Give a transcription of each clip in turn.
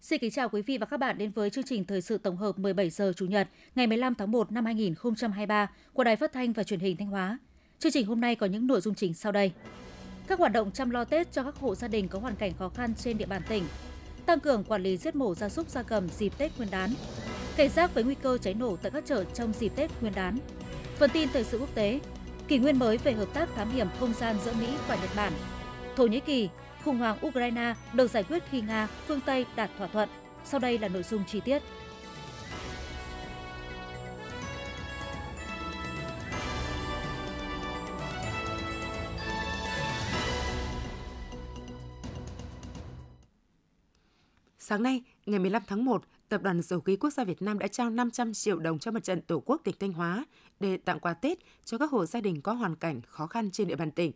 Xin kính chào quý vị và các bạn đến với chương trình thời sự tổng hợp 17 giờ Chủ nhật, ngày 15 tháng 1 năm 2023 của Đài Phát thanh và Truyền hình Thanh Hóa. Chương trình hôm nay có những nội dung chính sau đây. Các hoạt động chăm lo Tết cho các hộ gia đình có hoàn cảnh khó khăn trên địa bàn tỉnh. Tăng cường quản lý giết mổ gia súc gia cầm dịp Tết Nguyên đán. Cảnh giác với nguy cơ cháy nổ tại các chợ trong dịp Tết Nguyên đán. Phần tin thời sự quốc tế. Kỷ nguyên mới về hợp tác thám hiểm không gian giữa Mỹ và Nhật Bản. Thổ Nhĩ Kỳ khủng hoảng Ukraine được giải quyết khi Nga, phương Tây đạt thỏa thuận. Sau đây là nội dung chi tiết. Sáng nay, ngày 15 tháng 1, Tập đoàn Dầu khí Quốc gia Việt Nam đã trao 500 triệu đồng cho Mặt trận Tổ quốc tỉnh Thanh Hóa để tặng quà Tết cho các hộ gia đình có hoàn cảnh khó khăn trên địa bàn tỉnh.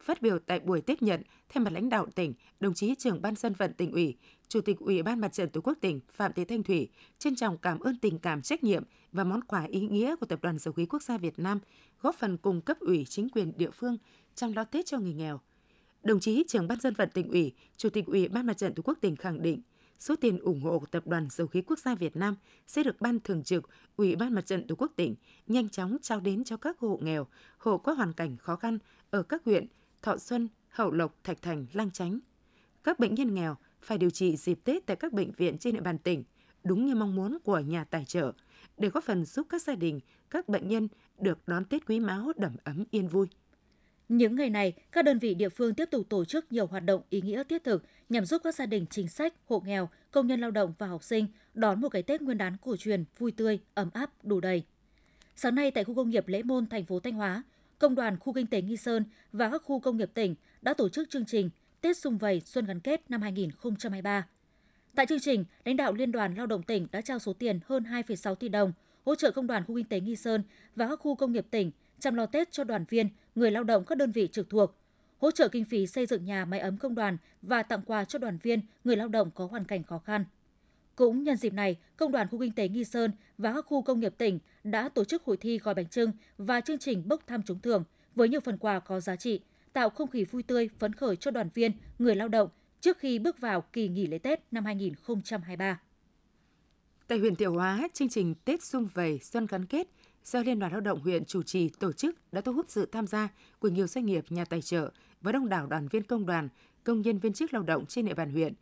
Phát biểu tại buổi tiếp nhận, thay mặt lãnh đạo tỉnh, đồng chí trưởng ban dân vận tỉnh ủy, Chủ tịch Ủy ban Mặt trận Tổ quốc tỉnh Phạm Thị Thanh Thủy trân trọng cảm ơn tình cảm trách nhiệm và món quà ý nghĩa của Tập đoàn Dầu khí Quốc gia Việt Nam góp phần cùng cấp ủy chính quyền địa phương chăm lo Tết cho người nghèo. Đồng chí trưởng ban dân vận tỉnh ủy, Chủ tịch Ủy ban Mặt trận Tổ quốc tỉnh khẳng định số tiền ủng hộ của Tập đoàn Dầu khí Quốc gia Việt Nam sẽ được Ban Thường trực Ủy ban Mặt trận Tổ quốc tỉnh nhanh chóng trao đến cho các hộ nghèo, hộ có hoàn cảnh khó khăn ở các huyện Thọ Xuân, Hậu Lộc, Thạch Thành, Lang Chánh. Các bệnh nhân nghèo phải điều trị dịp Tết tại các bệnh viện trên địa bàn tỉnh, đúng như mong muốn của nhà tài trợ, để góp phần giúp các gia đình, các bệnh nhân được đón Tết quý máu đầm ấm yên vui. Những ngày này, các đơn vị địa phương tiếp tục tổ chức nhiều hoạt động ý nghĩa thiết thực nhằm giúp các gia đình chính sách, hộ nghèo, công nhân lao động và học sinh đón một cái Tết Nguyên đán cổ truyền vui tươi, ấm áp, đủ đầy. Sáng nay tại khu công nghiệp Lễ Môn, thành phố Thanh Hóa, Công đoàn khu kinh tế Nghi Sơn và các khu công nghiệp tỉnh đã tổ chức chương trình Tết Xung Vầy Xuân Gắn Kết năm 2023. Tại chương trình, lãnh đạo Liên đoàn Lao động tỉnh đã trao số tiền hơn 2,6 tỷ đồng hỗ trợ công đoàn khu kinh tế Nghi Sơn và các khu công nghiệp tỉnh chăm lo Tết cho đoàn viên, người lao động các đơn vị trực thuộc, hỗ trợ kinh phí xây dựng nhà máy ấm công đoàn và tặng quà cho đoàn viên, người lao động có hoàn cảnh khó khăn. Cũng nhân dịp này, Công đoàn khu kinh tế Nghi Sơn và các khu công nghiệp tỉnh đã tổ chức hội thi gói bánh trưng và chương trình bốc thăm trúng thưởng với nhiều phần quà có giá trị, tạo không khí vui tươi, phấn khởi cho đoàn viên, người lao động trước khi bước vào kỳ nghỉ lễ Tết năm 2023. Tại huyện Thiệu Hóa, chương trình Tết Xung Vầy Xuân Gắn Kết do Liên đoàn Lao động huyện chủ trì tổ chức đã thu hút sự tham gia của nhiều doanh nghiệp, nhà tài trợ và đông đảo đoàn viên công đoàn, công nhân viên chức lao động trên địa bàn huyện.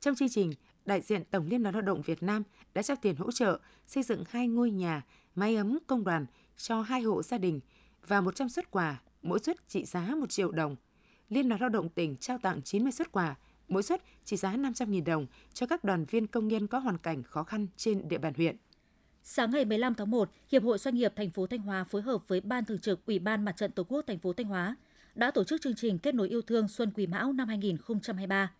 Trong chương trình, đại diện Tổng Liên đoàn Lao động Việt Nam đã trao tiền hỗ trợ xây dựng hai ngôi nhà, máy ấm công đoàn cho hai hộ gia đình và 100 xuất quà, mỗi suất trị giá 1 triệu đồng. Liên đoàn Lao động tỉnh trao tặng 90 xuất quà, mỗi suất trị giá 500.000 đồng cho các đoàn viên công nhân có hoàn cảnh khó khăn trên địa bàn huyện. Sáng ngày 15 tháng 1, Hiệp hội Doanh nghiệp thành phố Thanh Hóa phối hợp với Ban Thường trực Ủy ban Mặt trận Tổ quốc thành phố Thanh Hóa đã tổ chức chương trình kết nối yêu thương Xuân Quý Mão năm 2023.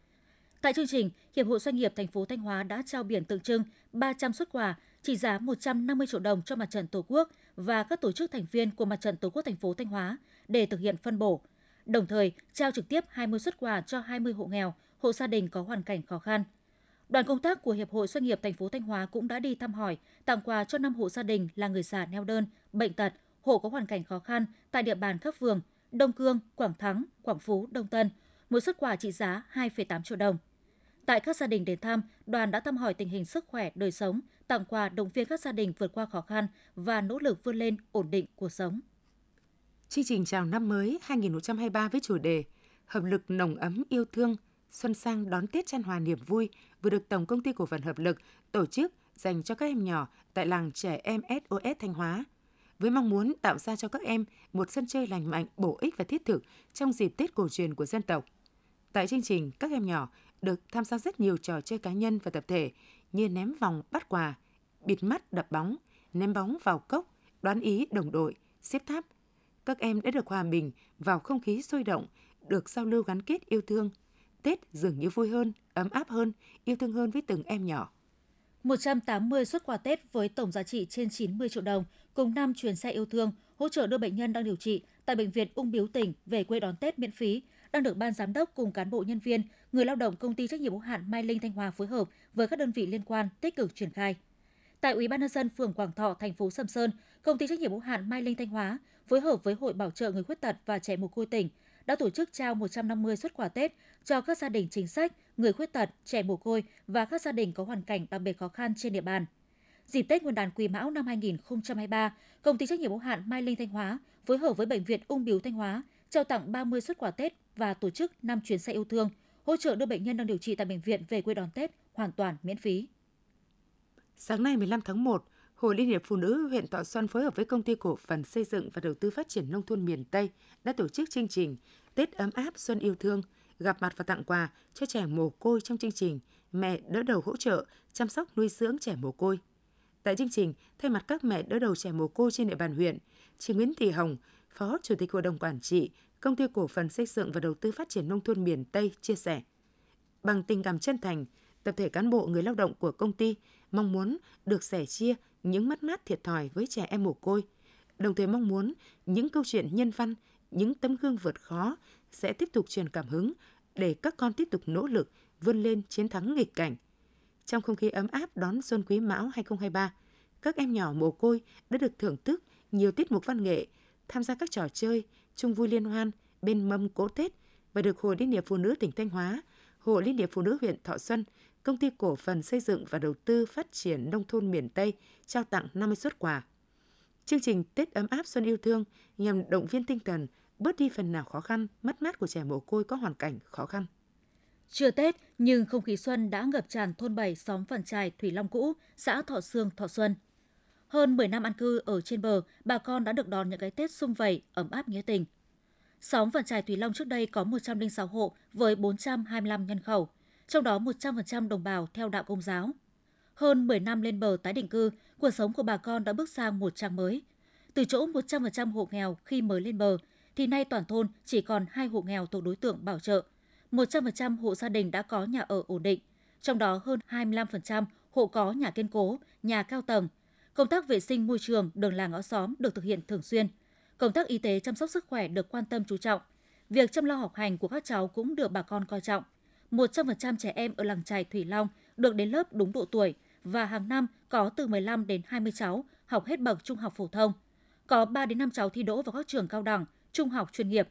Tại chương trình, Hiệp hội Doanh nghiệp thành phố Thanh Hóa đã trao biển tượng trưng 300 xuất quà trị giá 150 triệu đồng cho Mặt trận Tổ quốc và các tổ chức thành viên của Mặt trận Tổ quốc thành phố Thanh Hóa để thực hiện phân bổ. Đồng thời, trao trực tiếp 20 xuất quà cho 20 hộ nghèo, hộ gia đình có hoàn cảnh khó khăn. Đoàn công tác của Hiệp hội Doanh nghiệp thành phố Thanh Hóa cũng đã đi thăm hỏi, tặng quà cho 5 hộ gia đình là người già neo đơn, bệnh tật, hộ có hoàn cảnh khó khăn tại địa bàn các phường Đông Cương, Quảng Thắng, Quảng Phú, Đông Tân, mỗi xuất quà trị giá 2,8 triệu đồng. Tại các gia đình đến thăm, đoàn đã thăm hỏi tình hình sức khỏe, đời sống, tặng quà động viên các gia đình vượt qua khó khăn và nỗ lực vươn lên ổn định cuộc sống. Chương trình chào năm mới 2023 với chủ đề Hợp lực nồng ấm yêu thương, xuân sang đón Tết chăn hòa niềm vui vừa được Tổng công ty cổ phần Hợp lực tổ chức dành cho các em nhỏ tại làng trẻ em SOS Thanh Hóa với mong muốn tạo ra cho các em một sân chơi lành mạnh, bổ ích và thiết thực trong dịp Tết cổ truyền của dân tộc. Tại chương trình, các em nhỏ được tham gia rất nhiều trò chơi cá nhân và tập thể như ném vòng bắt quà, bịt mắt đập bóng, ném bóng vào cốc, đoán ý đồng đội, xếp tháp. Các em đã được hòa mình vào không khí sôi động, được giao lưu gắn kết yêu thương. Tết dường như vui hơn, ấm áp hơn, yêu thương hơn với từng em nhỏ. 180 xuất quà Tết với tổng giá trị trên 90 triệu đồng cùng 5 chuyến xe yêu thương hỗ trợ đưa bệnh nhân đang điều trị tại Bệnh viện Ung Biếu tỉnh về quê đón Tết miễn phí đang được ban giám đốc cùng cán bộ nhân viên, người lao động công ty trách nhiệm hữu hạn Mai Linh Thanh Hòa phối hợp với các đơn vị liên quan tích cực triển khai. Tại Ủy ban nhân dân phường Quảng Thọ, thành phố Sầm Sơn, công ty trách nhiệm hữu hạn Mai Linh Thanh Hóa phối hợp với Hội Bảo trợ người khuyết tật và trẻ mồ côi tỉnh đã tổ chức trao 150 xuất quà Tết cho các gia đình chính sách, người khuyết tật, trẻ mồ côi và các gia đình có hoàn cảnh đặc biệt khó khăn trên địa bàn. Dịp Tết Nguyên đán Quý Mão năm 2023, công ty trách nhiệm hữu hạn Mai Linh Thanh Hóa phối hợp với bệnh viện Ung bướu Thanh Hóa trao tặng 30 xuất quà Tết và tổ chức 5 chuyến xe yêu thương, hỗ trợ đưa bệnh nhân đang điều trị tại bệnh viện về quê đón Tết hoàn toàn miễn phí. Sáng nay 15 tháng 1, Hội Liên hiệp Phụ nữ huyện Thọ Xuân phối hợp với Công ty Cổ phần Xây dựng và Đầu tư Phát triển Nông thôn miền Tây đã tổ chức chương trình Tết ấm áp Xuân yêu thương, gặp mặt và tặng quà cho trẻ mồ côi trong chương trình Mẹ đỡ đầu hỗ trợ chăm sóc nuôi dưỡng trẻ mồ côi. Tại chương trình, thay mặt các mẹ đỡ đầu trẻ mồ côi trên địa bàn huyện, chị Nguyễn Thị Hồng, Phó Chủ tịch Hội đồng Quản trị, Công ty Cổ phần Xây dựng và Đầu tư Phát triển Nông thôn miền Tây chia sẻ. Bằng tình cảm chân thành, tập thể cán bộ người lao động của công ty mong muốn được sẻ chia những mất mát thiệt thòi với trẻ em mồ côi, đồng thời mong muốn những câu chuyện nhân văn, những tấm gương vượt khó sẽ tiếp tục truyền cảm hứng để các con tiếp tục nỗ lực vươn lên chiến thắng nghịch cảnh. Trong không khí ấm áp đón Xuân Quý Mão 2023, các em nhỏ mồ côi đã được thưởng thức nhiều tiết mục văn nghệ, tham gia các trò chơi, chung vui liên hoan bên mâm cỗ Tết và được Hội Liên hiệp Phụ nữ tỉnh Thanh Hóa, Hội Liên hiệp Phụ nữ huyện Thọ Xuân, Công ty Cổ phần Xây dựng và Đầu tư Phát triển Nông thôn miền Tây trao tặng 50 xuất quà. Chương trình Tết ấm áp xuân yêu thương nhằm động viên tinh thần, bớt đi phần nào khó khăn, mất mát của trẻ mồ côi có hoàn cảnh khó khăn. Chưa Tết, nhưng không khí xuân đã ngập tràn thôn 7 xóm Phần Trài, Thủy Long Cũ, xã Thọ Sương, Thọ Xuân. Hơn 10 năm ăn cư ở trên bờ, bà con đã được đón những cái Tết sung vầy, ấm áp nghĩa tình. Xóm Phần Trài Thủy Long trước đây có 106 hộ với 425 nhân khẩu, trong đó 100% đồng bào theo đạo công giáo. Hơn 10 năm lên bờ tái định cư, cuộc sống của bà con đã bước sang một trang mới. Từ chỗ 100% hộ nghèo khi mới lên bờ, thì nay toàn thôn chỉ còn hai hộ nghèo thuộc đối tượng bảo trợ. 100% hộ gia đình đã có nhà ở ổn định, trong đó hơn 25% hộ có nhà kiên cố, nhà cao tầng. Công tác vệ sinh môi trường, đường làng ngõ xóm được thực hiện thường xuyên. Công tác y tế chăm sóc sức khỏe được quan tâm chú trọng. Việc chăm lo học hành của các cháu cũng được bà con coi trọng. 100% trẻ em ở làng trài Thủy Long được đến lớp đúng độ tuổi và hàng năm có từ 15 đến 20 cháu học hết bậc trung học phổ thông. Có 3 đến 5 cháu thi đỗ vào các trường cao đẳng, trung học chuyên nghiệp.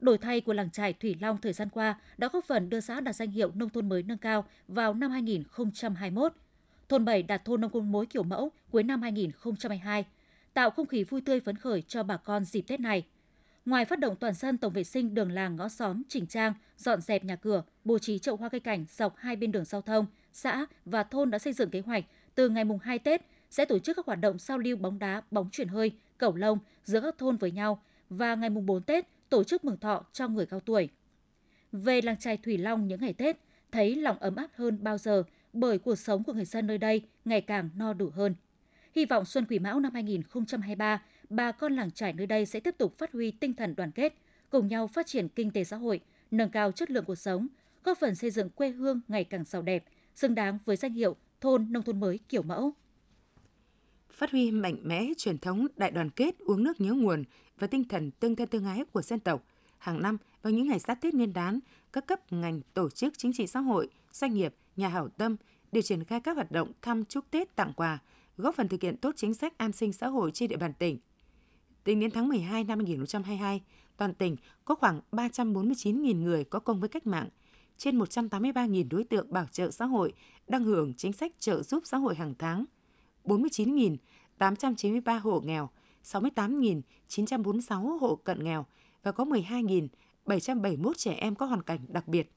Đổi thay của làng trài Thủy Long thời gian qua đã góp phần đưa xã đạt danh hiệu nông thôn mới nâng cao vào năm 2021. Thôn 7 đạt thôn nông thôn mới kiểu mẫu cuối năm 2022, tạo không khí vui tươi phấn khởi cho bà con dịp Tết này. Ngoài phát động toàn dân tổng vệ sinh đường làng ngõ xóm, chỉnh trang, dọn dẹp nhà cửa, bố trí chậu hoa cây cảnh dọc hai bên đường giao thông, xã và thôn đã xây dựng kế hoạch từ ngày mùng 2 Tết sẽ tổ chức các hoạt động giao lưu bóng đá, bóng chuyển hơi, cầu lông giữa các thôn với nhau và ngày mùng 4 Tết tổ chức mừng thọ cho người cao tuổi. Về làng trài Thủy Long những ngày Tết, thấy lòng ấm áp hơn bao giờ bởi cuộc sống của người dân nơi đây ngày càng no đủ hơn. Hy vọng Xuân Quỷ Mão năm 2023, bà con làng trải nơi đây sẽ tiếp tục phát huy tinh thần đoàn kết, cùng nhau phát triển kinh tế xã hội, nâng cao chất lượng cuộc sống, góp phần xây dựng quê hương ngày càng giàu đẹp, xứng đáng với danh hiệu thôn nông thôn mới kiểu mẫu. Phát huy mạnh mẽ truyền thống đại đoàn kết uống nước nhớ nguồn và tinh thần tương thân tương ái của dân tộc, hàng năm vào những ngày sát Tết Nguyên đán, các cấp ngành tổ chức chính trị xã hội, doanh nghiệp, nhà hảo tâm đều triển khai các hoạt động thăm chúc Tết tặng quà, góp phần thực hiện tốt chính sách an sinh xã hội trên địa bàn tỉnh. Tính đến tháng 12 năm 2022, toàn tỉnh có khoảng 349.000 người có công với cách mạng, trên 183.000 đối tượng bảo trợ xã hội đang hưởng chính sách trợ giúp xã hội hàng tháng, 49.893 hộ nghèo, 68.946 hộ cận nghèo và có 12.771 trẻ em có hoàn cảnh đặc biệt.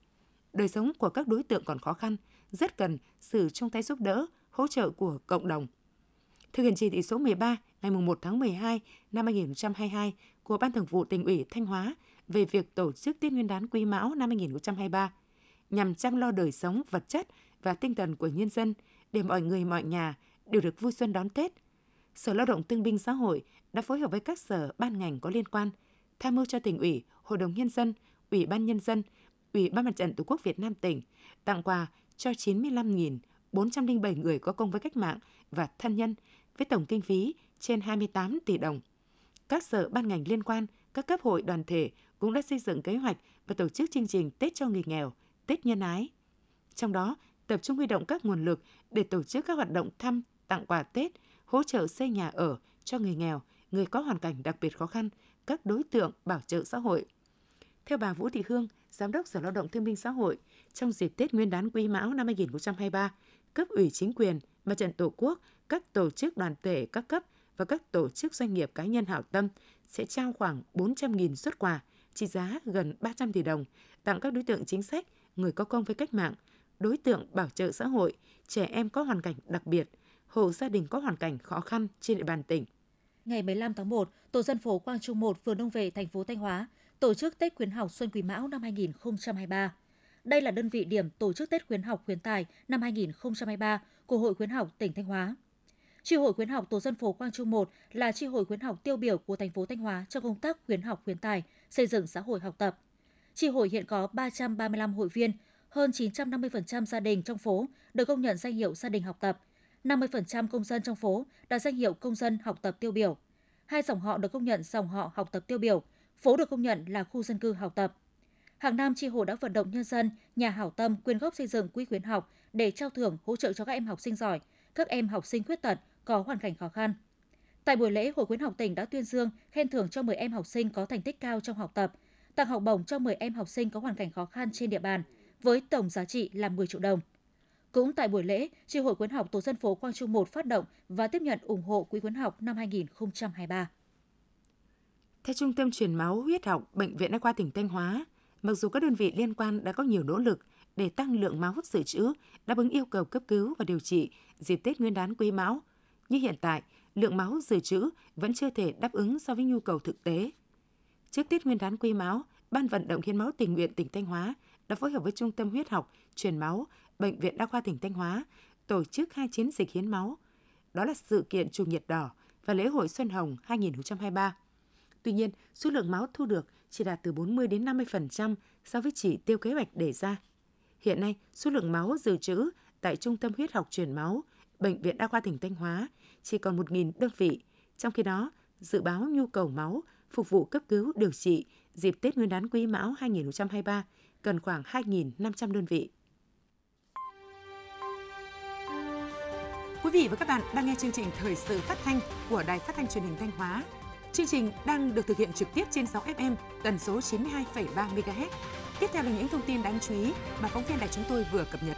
Đời sống của các đối tượng còn khó khăn, rất cần sự chung tay giúp đỡ, hỗ trợ của cộng đồng. Thực hiện chỉ thị số 13 ngày 1 tháng 12 năm 2022 của Ban Thường vụ tỉnh ủy Thanh Hóa về việc tổ chức Tết Nguyên đán Quý Mão năm 2023 nhằm chăm lo đời sống vật chất và tinh thần của nhân dân để mọi người mọi nhà đều được vui xuân đón Tết. Sở Lao động Thương binh Xã hội đã phối hợp với các sở ban ngành có liên quan tham mưu cho tỉnh ủy, Hội đồng nhân dân, Ủy ban nhân dân, Ủy ban Mặt trận Tổ quốc Việt Nam tỉnh tặng quà cho 95.407 người có công với cách mạng và thân nhân với tổng kinh phí trên 28 tỷ đồng. Các sở ban ngành liên quan, các cấp hội đoàn thể cũng đã xây dựng kế hoạch và tổ chức chương trình Tết cho người nghèo, Tết nhân ái. Trong đó, tập trung huy động các nguồn lực để tổ chức các hoạt động thăm, tặng quà Tết, hỗ trợ xây nhà ở cho người nghèo, người có hoàn cảnh đặc biệt khó khăn, các đối tượng bảo trợ xã hội. Theo bà Vũ Thị Hương, Giám đốc Sở Lao động Thương binh Xã hội, trong dịp Tết Nguyên đán Quý Mão năm 2023, cấp ủy chính quyền, mặt trận Tổ quốc, các tổ chức đoàn thể các cấp và các tổ chức doanh nghiệp cá nhân hảo tâm sẽ trao khoảng 400.000 xuất quà trị giá gần 300 tỷ đồng tặng các đối tượng chính sách, người có công với cách mạng, đối tượng bảo trợ xã hội, trẻ em có hoàn cảnh đặc biệt, hộ gia đình có hoàn cảnh khó khăn trên địa bàn tỉnh. Ngày 15 tháng 1, Tổ dân phố Quang Trung 1, phường Đông Vệ, thành phố Thanh Hóa tổ chức Tết khuyến học Xuân Quý Mão năm 2023. Đây là đơn vị điểm tổ chức Tết khuyến học khuyến tài năm 2023 của Hội khuyến học tỉnh Thanh Hóa. Chi hội khuyến học tổ dân phố Quang Trung 1 là chi hội khuyến học tiêu biểu của thành phố Thanh Hóa trong công tác khuyến học khuyến tài, xây dựng xã hội học tập. Chi hội hiện có 335 hội viên, hơn 950% gia đình trong phố được công nhận danh hiệu gia đình học tập, 50% công dân trong phố đạt danh hiệu công dân học tập tiêu biểu. Hai dòng họ được công nhận dòng họ học tập tiêu biểu, phố được công nhận là khu dân cư học tập. Hàng năm, tri hội đã vận động nhân dân, nhà hảo tâm quyên góp xây dựng quỹ khuyến học để trao thưởng hỗ trợ cho các em học sinh giỏi, các em học sinh khuyết tật có hoàn cảnh khó khăn. Tại buổi lễ, Hội khuyến học tỉnh đã tuyên dương, khen thưởng cho 10 em học sinh có thành tích cao trong học tập, tặng học bổng cho 10 em học sinh có hoàn cảnh khó khăn trên địa bàn, với tổng giá trị là 10 triệu đồng. Cũng tại buổi lễ, Chi hội khuyến học tổ dân phố Quang Trung 1 phát động và tiếp nhận ủng hộ quỹ khuyến học năm 2023. Theo Trung tâm Truyền máu huyết học Bệnh viện Đa khoa tỉnh Thanh Hóa, mặc dù các đơn vị liên quan đã có nhiều nỗ lực để tăng lượng máu dự trữ, đáp ứng yêu cầu cấp cứu và điều trị dịp Tết Nguyên đán Quý Mão, nhưng hiện tại, lượng máu dự trữ vẫn chưa thể đáp ứng so với nhu cầu thực tế. Trước Tết Nguyên đán Quý Mão, Ban vận động hiến máu tình nguyện tỉnh Thanh Hóa đã phối hợp với Trung tâm huyết học, truyền máu, Bệnh viện Đa khoa tỉnh Thanh Hóa tổ chức hai chiến dịch hiến máu. Đó là sự kiện Chủ nhật đỏ và lễ hội Xuân Hồng 2023. Tuy nhiên, số lượng máu thu được chỉ đạt từ 40 đến 50% so với chỉ tiêu kế hoạch đề ra. Hiện nay, số lượng máu dự trữ tại Trung tâm huyết học truyền máu, Bệnh viện Đa khoa tỉnh Thanh Hóa chỉ còn 1.000 đơn vị. Trong khi đó, dự báo nhu cầu máu phục vụ cấp cứu điều trị dịp Tết Nguyên đán Quý Mão 2023 cần khoảng 2.500 đơn vị. Quý vị và các bạn đang nghe chương trình Thời sự phát thanh của Đài Phát thanh Truyền hình Thanh Hóa. Chương trình đang được thực hiện trực tiếp trên 6 FM tần số 92,3 MHz. Tiếp theo là những thông tin đáng chú ý mà phóng viên đài chúng tôi vừa cập nhật.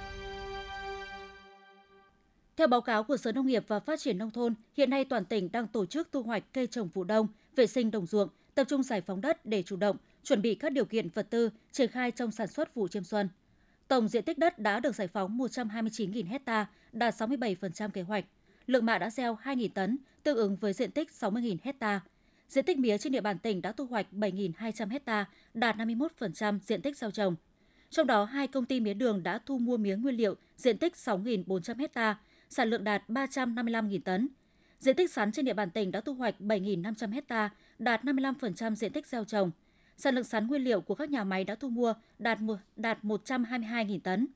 Theo báo cáo của Sở Nông nghiệp và Phát triển Nông thôn, hiện nay toàn tỉnh đang tổ chức thu hoạch cây trồng vụ đông, vệ sinh đồng ruộng, tập trung giải phóng đất để chủ động, chuẩn bị các điều kiện vật tư triển khai trong sản xuất vụ chiêm xuân. Tổng diện tích đất đã được giải phóng 129.000 hecta, đạt 67% kế hoạch. Lượng mạ đã gieo 2.000 tấn, tương ứng với diện tích 60.000 hecta. Diện tích mía trên địa bàn tỉnh đã thu hoạch 7.200 hecta, đạt 51% diện tích gieo trồng. Trong đó, hai công ty mía đường đã thu mua mía nguyên liệu diện tích 6.400 hecta, sản lượng đạt 355.000 tấn. Diện tích sắn trên địa bàn tỉnh đã thu hoạch 7.500 hecta, đạt 55% diện tích gieo trồng. Sản lượng sắn nguyên liệu của các nhà máy đã thu mua đạt đạt 122.000 tấn.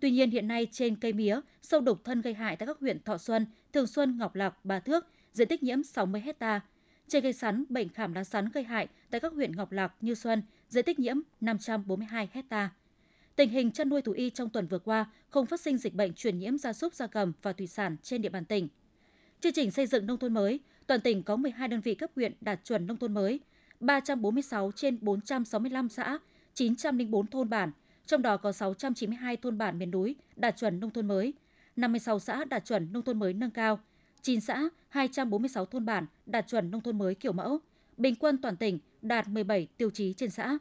Tuy nhiên hiện nay trên cây mía, sâu đục thân gây hại tại các huyện Thọ Xuân, Thường Xuân, Ngọc Lặc, Bà Thước, diện tích nhiễm 60 hecta. Trên cây sắn, bệnh khảm lá sắn gây hại tại các huyện Ngọc Lặc, Như Xuân, diện tích nhiễm 542 hecta. Tình hình chăn nuôi thú y trong tuần vừa qua không phát sinh dịch bệnh truyền nhiễm gia súc gia cầm và thủy sản trên địa bàn tỉnh. Chương trình xây dựng nông thôn mới, toàn tỉnh có 12 đơn vị cấp huyện đạt chuẩn nông thôn mới, 346 trên 465 xã, 904 thôn bản, trong đó có 692 thôn bản miền núi đạt chuẩn nông thôn mới, 56 xã đạt chuẩn nông thôn mới nâng cao, 9 xã, 246 thôn bản đạt chuẩn nông thôn mới kiểu mẫu, bình quân toàn tỉnh đạt 17 tiêu chí trên xã.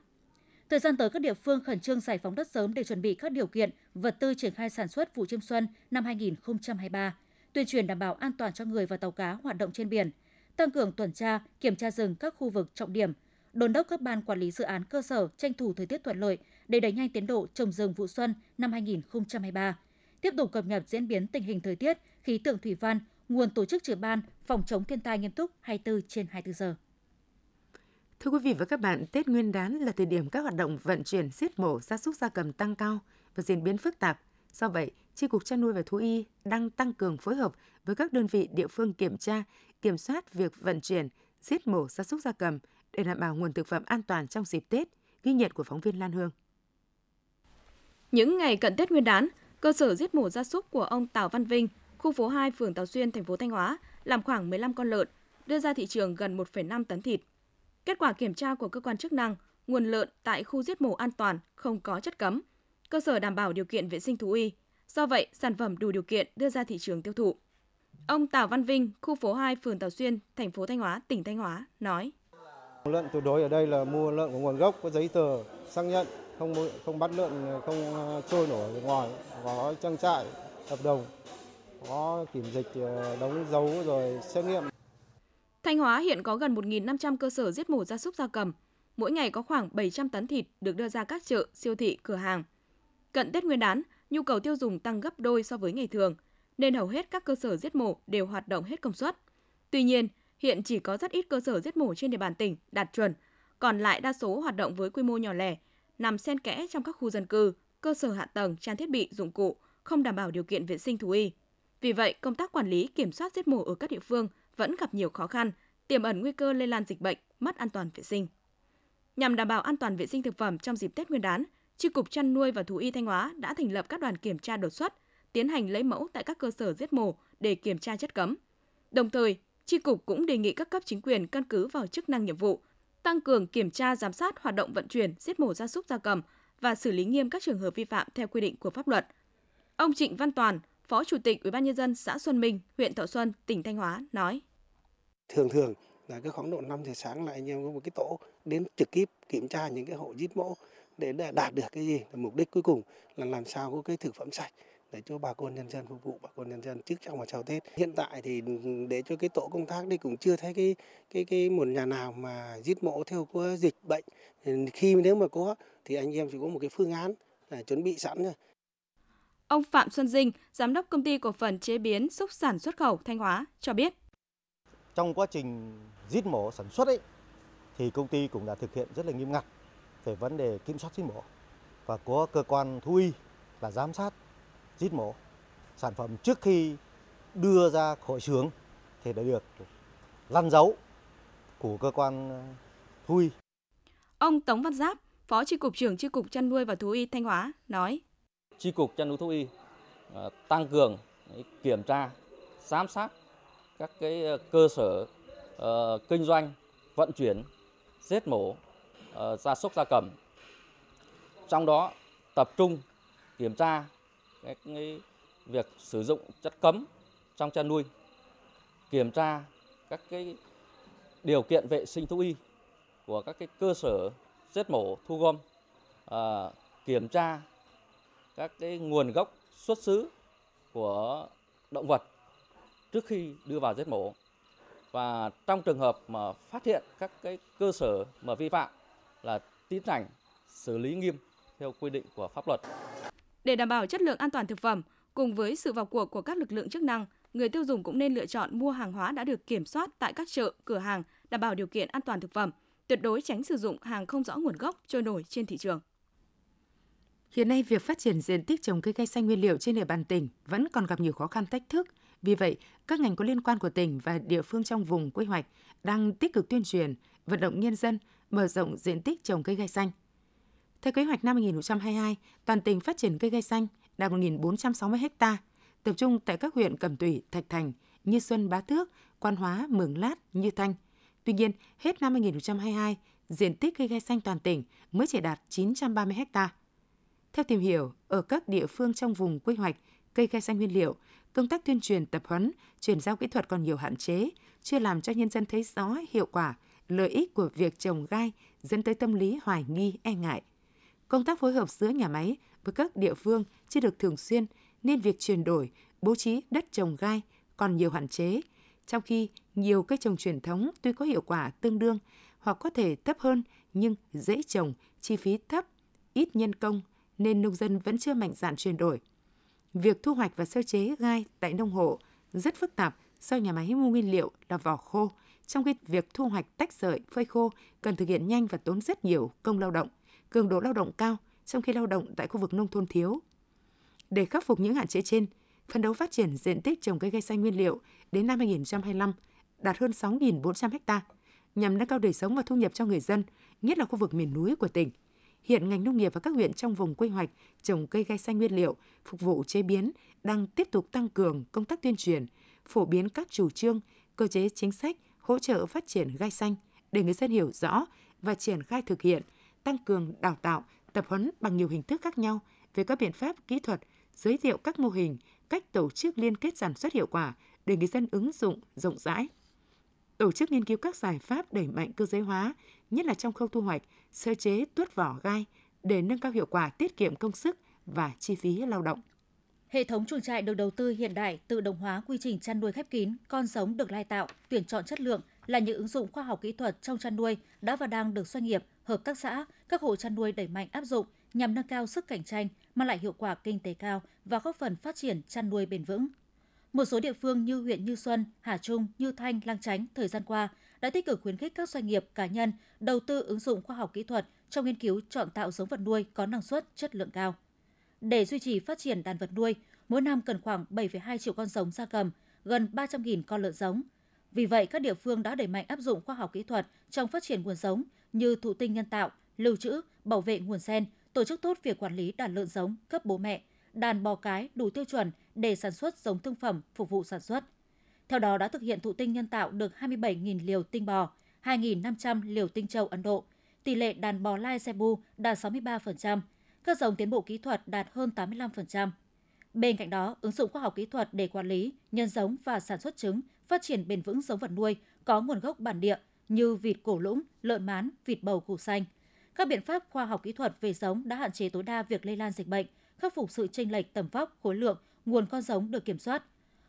Thời gian tới các địa phương khẩn trương giải phóng đất sớm để chuẩn bị các điều kiện, vật tư triển khai sản xuất vụ chiêm xuân năm 2023, tuyên truyền đảm bảo an toàn cho người và tàu cá hoạt động trên biển, tăng cường tuần tra, kiểm tra rừng các khu vực trọng điểm, đôn đốc các ban quản lý dự án cơ sở tranh thủ thời tiết thuận lợi để đẩy nhanh tiến độ trồng rừng vụ xuân năm 2023. Tiếp tục cập nhật diễn biến tình hình thời tiết, khí tượng thủy văn, nguồn tổ chức trực ban phòng chống thiên tai nghiêm túc 24 trên 24 giờ. Thưa quý vị và các bạn, Tết Nguyên đán là thời điểm các hoạt động vận chuyển giết mổ gia súc gia cầm tăng cao và diễn biến phức tạp. Do vậy, Chi cục chăn nuôi và thú y đang tăng cường phối hợp với các đơn vị địa phương kiểm tra, kiểm soát việc vận chuyển, giết mổ gia súc gia cầm để đảm bảo nguồn thực phẩm an toàn trong dịp Tết, ghi nhận của phóng viên Lan Hương. Những ngày cận Tết Nguyên đán, cơ sở giết mổ gia súc của ông Tào Văn Vinh khu phố 2 phường Tào Xuyên, thành phố Thanh Hóa làm khoảng 15 con lợn, đưa ra thị trường gần 1,5 tấn thịt. Kết quả kiểm tra của cơ quan chức năng, nguồn lợn tại khu giết mổ an toàn, không có chất cấm, cơ sở đảm bảo điều kiện vệ sinh thú y. Do vậy, sản phẩm đủ điều kiện đưa ra thị trường tiêu thụ. Ông Tào Văn Vinh, khu phố 2, phường Tào Xuyên, thành phố Thanh Hóa, tỉnh Thanh Hóa, nói. Lợn tuyệt đối ở đây là mua lợn của nguồn gốc, có giấy tờ, xác nhận, không không bắt lợn không ờ, trôi nổi ở ngoài, có trang trại, hợp đồng, có kiểm dịch, ờ, đóng dấu rồi xét nghiệm. Thanh Hóa hiện có gần 1.500 cơ sở giết mổ gia súc gia cầm. Mỗi ngày có khoảng 700 tấn thịt được đưa ra các chợ, siêu thị, cửa hàng. Cận Tết Nguyên đán, nhu cầu tiêu dùng tăng gấp đôi so với ngày thường, nên hầu hết các cơ sở giết mổ đều hoạt động hết công suất. Tuy nhiên, hiện chỉ có rất ít cơ sở giết mổ trên địa bàn tỉnh đạt chuẩn, còn lại đa số hoạt động với quy mô nhỏ lẻ, nằm xen kẽ trong các khu dân cư, cơ sở hạ tầng, trang thiết bị, dụng cụ, không đảm bảo điều kiện vệ sinh thú y. Vì vậy, công tác quản lý kiểm soát giết mổ ở các địa phương vẫn gặp nhiều khó khăn, tiềm ẩn nguy cơ lây lan dịch bệnh, mất an toàn vệ sinh. Nhằm đảm bảo an toàn vệ sinh thực phẩm trong dịp Tết Nguyên đán, Chi cục chăn nuôi và thú y Thanh Hóa đã thành lập các đoàn kiểm tra đột xuất, tiến hành lấy mẫu tại các cơ sở giết mổ để kiểm tra chất cấm. Đồng thời, Chi cục cũng đề nghị các cấp chính quyền căn cứ vào chức năng nhiệm vụ, tăng cường kiểm tra giám sát hoạt động vận chuyển giết mổ gia súc gia cầm và xử lý nghiêm các trường hợp vi phạm theo quy định của pháp luật. Ông Trịnh Văn Toàn, Phó Chủ tịch Ủy ban nhân dân xã Xuân Minh, huyện Thọ Xuân, tỉnh Thanh Hóa nói: Thường thường là cái khoảng độ 5 giờ sáng là anh em có một cái tổ đến trực tiếp kiểm tra những cái hộ giết mổ để đạt được cái gì là mục đích cuối cùng là làm sao có cái thực phẩm sạch để cho bà con nhân dân phục vụ bà con nhân dân trước trong và sau Tết. Hiện tại thì để cho cái tổ công tác đây cũng chưa thấy cái cái cái một nhà nào mà giết mổ theo có dịch bệnh. Khi nếu mà có thì anh em chỉ có một cái phương án là chuẩn bị sẵn rồi. Ông Phạm Xuân Dinh, giám đốc công ty cổ phần chế biến xúc sản xuất khẩu Thanh Hóa cho biết. Trong quá trình giết mổ sản xuất ấy thì công ty cũng đã thực hiện rất là nghiêm ngặt về vấn đề kiểm soát giết mổ. Và có cơ quan thú y là giám sát giết mổ. Sản phẩm trước khi đưa ra khỏi xưởng thì đã được lăn dấu của cơ quan ờ, thú y. Ông Tống Văn Giáp, Phó Chi cục trưởng Chi cục chăn nuôi và thú y Thanh Hóa nói: Chi cục chăn nuôi thú y uh, tăng cường kiểm tra, giám sát các cái ờ, cơ sở uh, kinh doanh vận chuyển giết mổ uh, gia súc gia cầm. Trong đó tập trung kiểm tra cái, cái việc sử dụng chất cấm trong chăn nuôi, kiểm tra các cái điều kiện vệ sinh thú y của các cái cơ sở giết mổ thu gom, uh, kiểm tra các cái nguồn gốc xuất xứ của động vật trước khi đưa vào giết mổ và trong trường hợp mà phát hiện các cái cơ sở mà vi phạm là tiến hành xử lý nghiêm theo quy định của pháp luật. Để đảm bảo chất lượng an toàn thực phẩm, cùng với sự vào cuộc của các lực lượng chức năng, người tiêu dùng cũng nên lựa chọn mua hàng hóa đã được kiểm soát tại các chợ, cửa hàng, đảm bảo điều kiện an toàn thực phẩm, tuyệt đối tránh sử dụng hàng không rõ nguồn gốc trôi nổi trên thị trường. Hiện nay, việc phát triển diện tích trồng cây cây xanh nguyên liệu trên địa bàn tỉnh vẫn còn gặp nhiều khó khăn thách thức vì vậy, các ngành có liên quan của tỉnh và địa phương trong vùng quy hoạch đang tích cực tuyên truyền, vận động nhân dân mở rộng diện tích trồng cây gai xanh. Theo kế hoạch năm 2022, toàn tỉnh phát triển cây gai xanh đạt 1.460 ha, tập trung tại các huyện Cẩm Tủy, Thạch Thành, Như Xuân, Bá Thước, Quan Hóa, Mường Lát, Như Thanh. Tuy nhiên, hết năm 2022, diện tích cây gai xanh toàn tỉnh mới chỉ đạt 930 ha. Theo tìm hiểu, ở các địa phương trong vùng quy hoạch, cây gai xanh nguyên liệu công tác tuyên truyền tập huấn, chuyển giao kỹ thuật còn nhiều hạn chế, chưa làm cho nhân dân thấy rõ hiệu quả, lợi ích của việc trồng gai dẫn tới tâm lý hoài nghi, e ngại. Công tác phối hợp giữa nhà máy với các địa phương chưa được thường xuyên nên việc chuyển đổi, bố trí đất trồng gai còn nhiều hạn chế, trong khi nhiều cây trồng truyền thống tuy có hiệu quả tương đương hoặc có thể thấp hơn nhưng dễ trồng, chi phí thấp, ít nhân công nên nông dân vẫn chưa mạnh dạn chuyển đổi. Việc thu hoạch và sơ chế gai tại nông hộ rất phức tạp do nhà máy mua nguyên liệu là vỏ khô, trong khi việc thu hoạch tách sợi, phơi khô cần thực hiện nhanh và tốn rất nhiều công lao động, cường độ lao động cao, trong khi lao động tại khu vực nông thôn thiếu. Để khắc phục những hạn chế trên, phấn đấu phát triển diện tích trồng cây gai xanh nguyên liệu đến năm 2025 đạt hơn 6.400 ha, nhằm nâng cao đời sống và thu nhập cho người dân, nhất là khu vực miền núi của tỉnh hiện ngành nông nghiệp và các huyện trong vùng quy hoạch trồng cây gai xanh nguyên liệu phục vụ chế biến đang tiếp tục tăng cường công tác tuyên truyền, phổ biến các chủ trương, cơ chế chính sách hỗ trợ phát triển gai xanh để người dân hiểu rõ và triển khai thực hiện, tăng cường đào tạo, tập huấn bằng nhiều hình thức khác nhau về các biện pháp kỹ thuật, giới thiệu các mô hình, cách tổ chức liên kết sản xuất hiệu quả để người dân ứng dụng rộng rãi. Tổ chức nghiên cứu các giải pháp đẩy mạnh cơ giới hóa, nhất là trong khâu thu hoạch, sơ chế tuốt vỏ gai để nâng cao hiệu quả tiết kiệm công sức và chi phí lao động. Hệ thống chuồng trại được đầu tư hiện đại, tự động hóa quy trình chăn nuôi khép kín, con giống được lai tạo, tuyển chọn chất lượng là những ứng dụng khoa học kỹ thuật trong chăn nuôi đã và đang được doanh nghiệp, hợp tác xã, các hộ chăn nuôi đẩy mạnh áp dụng nhằm nâng cao sức cạnh tranh, mang lại hiệu quả kinh tế cao và góp phần phát triển chăn nuôi bền vững. Một số địa phương như huyện Như Xuân, Hà Trung, Như Thanh, Lang Chánh thời gian qua đã tích cực khuyến khích các doanh nghiệp, cá nhân đầu tư ứng dụng khoa học kỹ thuật trong nghiên cứu chọn tạo giống vật nuôi có năng suất, chất lượng cao. Để duy trì phát triển đàn vật nuôi, mỗi năm cần khoảng 7,2 triệu con giống gia cầm, gần 300.000 con lợn giống. Vì vậy, các địa phương đã đẩy mạnh áp dụng khoa học kỹ thuật trong phát triển nguồn giống như thụ tinh nhân tạo, lưu trữ, bảo vệ nguồn gen, tổ chức tốt việc quản lý đàn lợn giống cấp bố mẹ, đàn bò cái đủ tiêu chuẩn để sản xuất giống thương phẩm phục vụ sản xuất. Theo đó đã thực hiện thụ tinh nhân tạo được 27.000 liều tinh bò, 2.500 liều tinh châu Ấn Độ. Tỷ lệ đàn bò lai Cebu đạt 63%, các giống tiến bộ kỹ thuật đạt hơn 85%. Bên cạnh đó, ứng dụng khoa học kỹ thuật để quản lý, nhân giống và sản xuất trứng, phát triển bền vững giống vật nuôi có nguồn gốc bản địa như vịt cổ lũng, lợn mán, vịt bầu củ xanh. Các biện pháp khoa học kỹ thuật về giống đã hạn chế tối đa việc lây lan dịch bệnh, khắc phục sự chênh lệch tầm vóc, khối lượng, nguồn con giống được kiểm soát.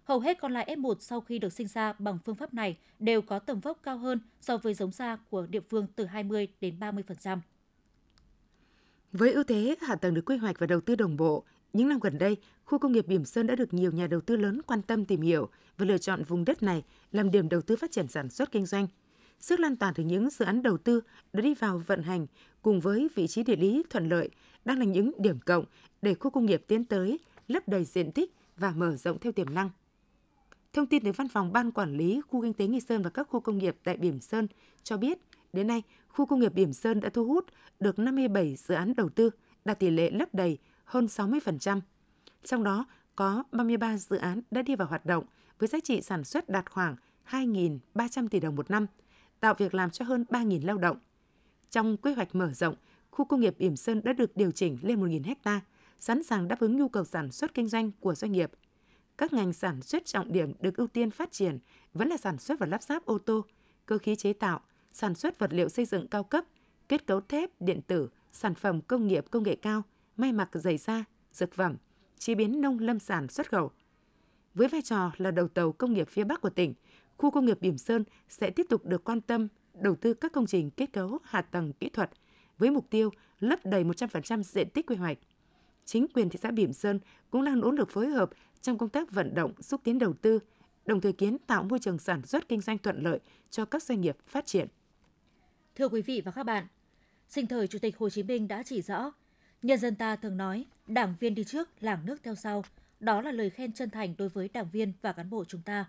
Hầu hết con lai F1 sau khi được sinh ra bằng phương pháp này đều có tầm vóc cao hơn so với giống da của địa phương từ 20 đến 30%. Với ưu thế hạ tầng được quy hoạch và đầu tư đồng bộ, những năm gần đây, khu công nghiệp Bỉm Sơn đã được nhiều nhà đầu tư lớn quan tâm tìm hiểu và lựa chọn vùng đất này làm điểm đầu tư phát triển sản xuất kinh doanh. Sức lan tỏa từ những dự án đầu tư đã đi vào vận hành cùng với vị trí địa lý thuận lợi đang là những điểm cộng để khu công nghiệp tiến tới lấp đầy diện tích và mở rộng theo tiềm năng. Thông tin từ Văn phòng Ban Quản lý Khu Kinh tế Nghi Sơn và các khu công nghiệp tại Bỉm Sơn cho biết, đến nay, khu công nghiệp Bỉm Sơn đã thu hút được 57 dự án đầu tư, đạt tỷ lệ lấp đầy hơn 60%. Trong đó có 33 dự án đã đi vào hoạt động với giá trị sản xuất đạt khoảng 2.300 tỷ đồng một năm, tạo việc làm cho hơn 3.000 lao động. Trong quy hoạch mở rộng, khu công nghiệp Yểm Sơn đã được điều chỉnh lên 1.000 ha, sẵn sàng đáp ứng nhu cầu sản xuất kinh doanh của doanh nghiệp. Các ngành sản xuất trọng điểm được ưu tiên phát triển vẫn là sản xuất và lắp ráp ô tô, cơ khí chế tạo, sản xuất vật liệu xây dựng cao cấp, kết cấu thép, điện tử, sản phẩm công nghiệp công nghệ cao, may mặc giày da, dược phẩm, chế biến nông lâm sản xuất khẩu. Với vai trò là đầu tàu công nghiệp phía Bắc của tỉnh, khu công nghiệp Bỉm Sơn sẽ tiếp tục được quan tâm đầu tư các công trình kết cấu hạ tầng kỹ thuật với mục tiêu lấp đầy 100% diện tích quy hoạch. Chính quyền thị xã Bỉm Sơn cũng đang nỗ lực phối hợp trong công tác vận động xúc tiến đầu tư, đồng thời kiến tạo môi trường sản xuất kinh doanh thuận lợi cho các doanh nghiệp phát triển. Thưa quý vị và các bạn, sinh thời Chủ tịch Hồ Chí Minh đã chỉ rõ, nhân dân ta thường nói, đảng viên đi trước, làng nước theo sau. Đó là lời khen chân thành đối với đảng viên và cán bộ chúng ta.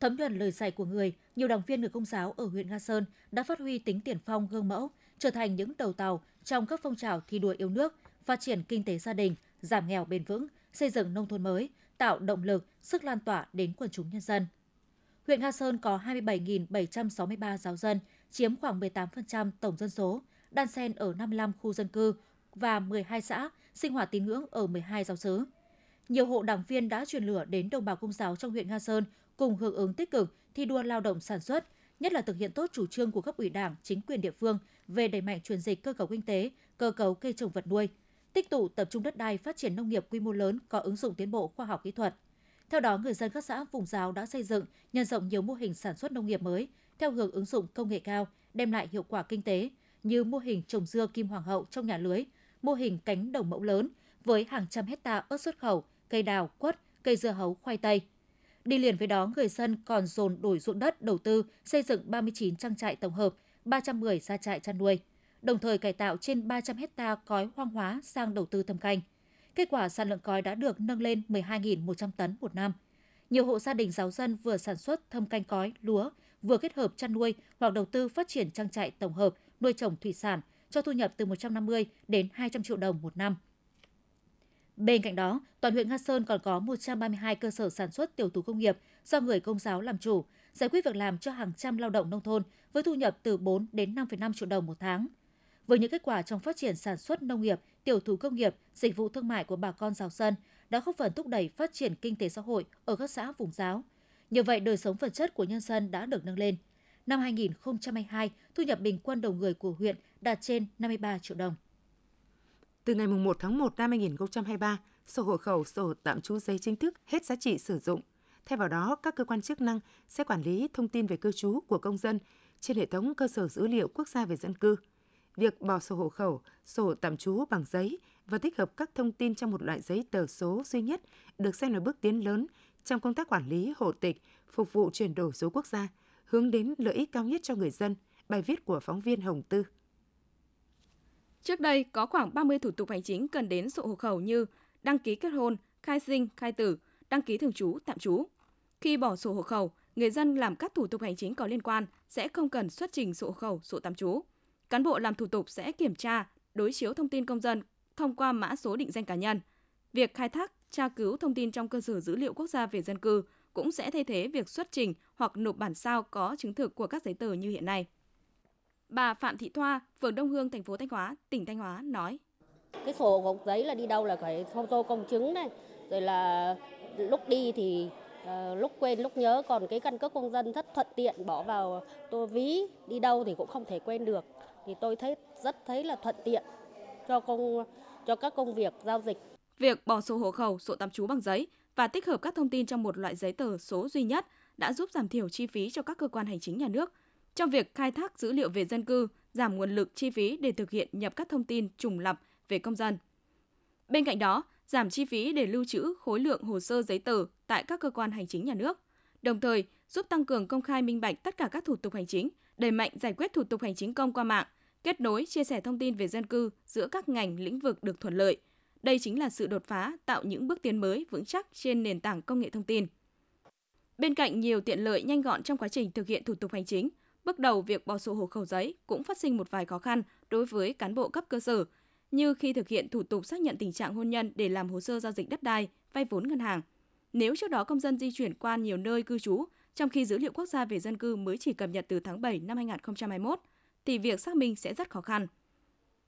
Thấm nhuần lời dạy của người, nhiều đảng viên người công giáo ở huyện Nga Sơn đã phát huy tính tiền phong gương mẫu, trở thành những đầu tàu trong các phong trào thi đua yêu nước, phát triển kinh tế gia đình, giảm nghèo bền vững, xây dựng nông thôn mới, tạo động lực, sức lan tỏa đến quần chúng nhân dân. Huyện Nga Sơn có 27.763 giáo dân, chiếm khoảng 18% tổng dân số, đan xen ở 55 khu dân cư và 12 xã, sinh hoạt tín ngưỡng ở 12 giáo xứ. Nhiều hộ đảng viên đã truyền lửa đến đồng bào công giáo trong huyện Nga Sơn cùng hưởng ứng tích cực thi đua lao động sản xuất, nhất là thực hiện tốt chủ trương của cấp ủy Đảng, chính quyền địa phương về đẩy mạnh chuyển dịch cơ cấu kinh tế, cơ cấu cây trồng vật nuôi, tích tụ tập trung đất đai phát triển nông nghiệp quy mô lớn có ứng dụng tiến bộ khoa học kỹ thuật. Theo đó, người dân các xã vùng giáo đã xây dựng, nhân rộng nhiều mô hình sản xuất nông nghiệp mới theo hướng ứng dụng công nghệ cao, đem lại hiệu quả kinh tế như mô hình trồng dưa kim hoàng hậu trong nhà lưới, mô hình cánh đồng mẫu lớn với hàng trăm hecta ớt xuất khẩu, cây đào, quất, cây dưa hấu, khoai tây. Đi liền với đó, người dân còn dồn đổi ruộng đất đầu tư xây dựng 39 trang trại tổng hợp, 310 gia trại chăn nuôi, đồng thời cải tạo trên 300 hecta cói hoang hóa sang đầu tư thâm canh. Kết quả sản lượng cói đã được nâng lên 12.100 tấn một năm. Nhiều hộ gia đình giáo dân vừa sản xuất thâm canh cói, lúa, vừa kết hợp chăn nuôi hoặc đầu tư phát triển trang trại tổng hợp, nuôi trồng thủy sản, cho thu nhập từ 150 đến 200 triệu đồng một năm. Bên cạnh đó, toàn huyện Nga Sơn còn có 132 cơ sở sản xuất tiểu thủ công nghiệp do người công giáo làm chủ, giải quyết việc làm cho hàng trăm lao động nông thôn với thu nhập từ 4 đến 5,5 triệu đồng một tháng. Với những kết quả trong phát triển sản xuất nông nghiệp, tiểu thủ công nghiệp, dịch vụ thương mại của bà con giáo dân đã góp phần thúc đẩy phát triển kinh tế xã hội ở các xã vùng giáo. Nhờ vậy, đời sống vật chất của nhân dân đã được nâng lên. Năm 2022, thu nhập bình quân đầu người của huyện đạt trên 53 triệu đồng. Từ ngày 1 tháng 1 năm 2023, sổ hộ khẩu, sổ tạm trú giấy chính thức hết giá trị sử dụng. Thay vào đó, các cơ quan chức năng sẽ quản lý thông tin về cư trú của công dân trên hệ thống cơ sở dữ liệu quốc gia về dân cư. Việc bỏ sổ hộ khẩu, sổ tạm trú bằng giấy và tích hợp các thông tin trong một loại giấy tờ số duy nhất được xem là bước tiến lớn trong công tác quản lý hộ tịch, phục vụ chuyển đổi số quốc gia, hướng đến lợi ích cao nhất cho người dân. Bài viết của phóng viên Hồng Tư. Trước đây có khoảng 30 thủ tục hành chính cần đến sổ hộ khẩu như đăng ký kết hôn, khai sinh, khai tử, đăng ký thường trú, tạm trú. Khi bỏ sổ hộ khẩu, người dân làm các thủ tục hành chính có liên quan sẽ không cần xuất trình sổ khẩu, sổ tạm trú. Cán bộ làm thủ tục sẽ kiểm tra, đối chiếu thông tin công dân thông qua mã số định danh cá nhân. Việc khai thác, tra cứu thông tin trong cơ sở dữ liệu quốc gia về dân cư cũng sẽ thay thế việc xuất trình hoặc nộp bản sao có chứng thực của các giấy tờ như hiện nay. Bà Phạm Thị Thoa, phường Đông Hương, thành phố Thanh Hóa, tỉnh Thanh Hóa nói: Cái sổ gốc giấy là đi đâu là phải photo công chứng này, rồi là lúc đi thì Ờ, lúc quên lúc nhớ còn cái căn cước công dân rất thuận tiện bỏ vào tô ví đi đâu thì cũng không thể quên được thì tôi thấy rất thấy là thuận tiện cho công cho các công việc giao dịch. Việc bỏ sổ hộ khẩu, sổ tạm trú bằng giấy và tích hợp các thông tin trong một loại giấy tờ số duy nhất đã giúp giảm thiểu chi phí cho các cơ quan hành chính nhà nước trong việc khai thác dữ liệu về dân cư, giảm nguồn lực chi phí để thực hiện nhập các thông tin trùng lặp về công dân. Bên cạnh đó, giảm chi phí để lưu trữ khối lượng hồ sơ giấy tờ tại các cơ quan hành chính nhà nước, đồng thời giúp tăng cường công khai minh bạch tất cả các thủ tục hành chính, đẩy mạnh giải quyết thủ tục hành chính công qua mạng, kết nối chia sẻ thông tin về dân cư giữa các ngành lĩnh vực được thuận lợi. Đây chính là sự đột phá tạo những bước tiến mới vững chắc trên nền tảng công nghệ thông tin. Bên cạnh nhiều tiện lợi nhanh gọn trong quá trình thực hiện thủ tục hành chính, Bước đầu, việc bỏ sổ hộ khẩu giấy cũng phát sinh một vài khó khăn đối với cán bộ cấp cơ sở, như khi thực hiện thủ tục xác nhận tình trạng hôn nhân để làm hồ sơ giao dịch đất đai, vay vốn ngân hàng. Nếu trước đó công dân di chuyển qua nhiều nơi cư trú, trong khi dữ liệu quốc gia về dân cư mới chỉ cập nhật từ tháng 7 năm 2021, thì việc xác minh sẽ rất khó khăn.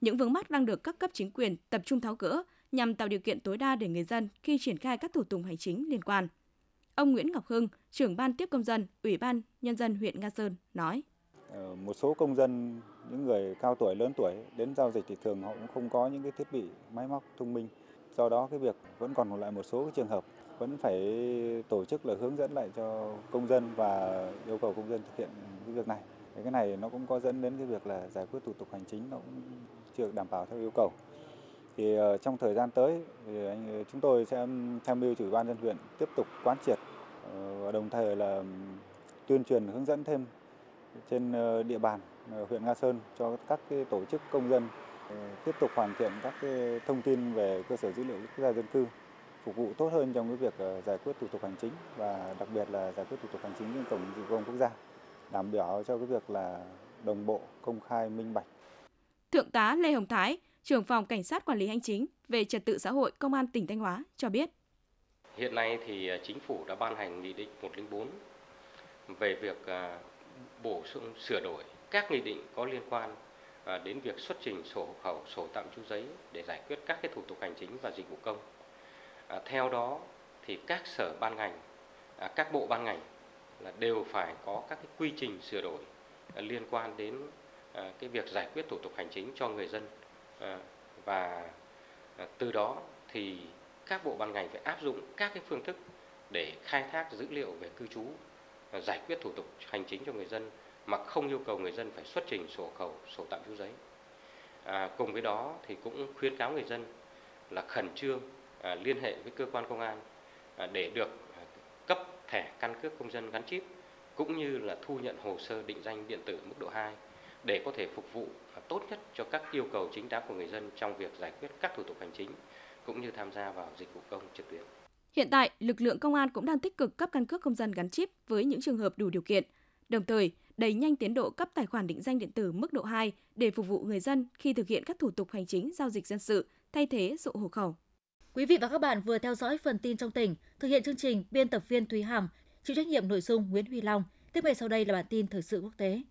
Những vướng mắc đang được các cấp chính quyền tập trung tháo gỡ nhằm tạo điều kiện tối đa để người dân khi triển khai các thủ tục hành chính liên quan. Ông Nguyễn Ngọc Hưng, trưởng ban tiếp công dân, Ủy ban Nhân dân huyện Nga Sơn nói. Ờ, một số công dân, những người cao tuổi, lớn tuổi đến giao dịch thì thường họ cũng không có những cái thiết bị máy móc thông minh. Do đó cái việc vẫn còn lại một số cái trường hợp vẫn phải tổ chức là hướng dẫn lại cho công dân và yêu cầu công dân thực hiện cái việc này. Cái này nó cũng có dẫn đến cái việc là giải quyết thủ tục hành chính nó cũng chưa đảm bảo theo yêu cầu. Thì ờ, trong thời gian tới thì anh, ờ, chúng tôi sẽ tham mưu chủ ban dân huyện tiếp tục quán triệt và đồng thời là tuyên truyền hướng dẫn thêm trên địa bàn huyện Nga Sơn cho các cái tổ chức công dân tiếp tục hoàn thiện các cái thông tin về cơ sở dữ liệu quốc gia dân cư phục vụ tốt hơn trong cái việc giải quyết thủ tục hành chính và đặc biệt là giải quyết thủ tục hành chính trên cổng dịch vụ công quốc gia đảm bảo cho cái việc là đồng bộ công khai minh bạch Thượng tá Lê Hồng Thái, trưởng phòng Cảnh sát Quản lý Hành chính về Trật tự xã hội Công an tỉnh Thanh Hóa cho biết. Hiện nay thì à, chính phủ đã ban hành Nghị định 104 về việc à, bổ sung sửa đổi các nghị định có liên quan đến việc xuất trình sổ hộ khẩu, sổ tạm trú giấy để giải quyết các cái thủ tục hành chính và dịch vụ công. À, theo đó thì các sở ban ngành, à, các bộ ban ngành là đều phải có các cái quy trình sửa đổi à, liên quan đến cái việc giải quyết thủ tục hành chính cho người dân. Và từ đó thì các bộ ban ngành phải áp dụng các cái phương thức để khai thác dữ liệu về cư trú giải quyết thủ tục hành chính cho người dân mà không yêu cầu người dân phải xuất trình sổ khẩu sổ tạm trú giấy. À, cùng với đó thì cũng khuyến cáo người dân là khẩn trương À, liên hệ với cơ quan công an à, để được à, cấp thẻ căn cước công dân gắn chip cũng như là thu nhận hồ sơ định danh điện tử mức độ 2 để có thể phục vụ tốt nhất cho các yêu cầu chính đáng của người dân trong việc giải quyết các thủ tục hành chính cũng như tham gia vào dịch vụ công trực tuyến. Hiện tại, lực lượng công an cũng đang tích cực cấp căn cước công dân gắn chip với những trường hợp đủ điều kiện. đồng thời đẩy nhanh tiến độ cấp tài khoản định danh điện tử mức độ 2 để phục vụ người dân khi thực hiện các thủ tục hành chính giao dịch dân sự, thay thế sổ hộ khẩu. Quý vị và các bạn vừa theo dõi phần tin trong tỉnh, thực hiện chương trình biên tập viên Thúy Hằng, chịu trách nhiệm nội dung Nguyễn Huy Long. Tiếp ngay sau đây là bản tin thời sự quốc tế.